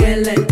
serious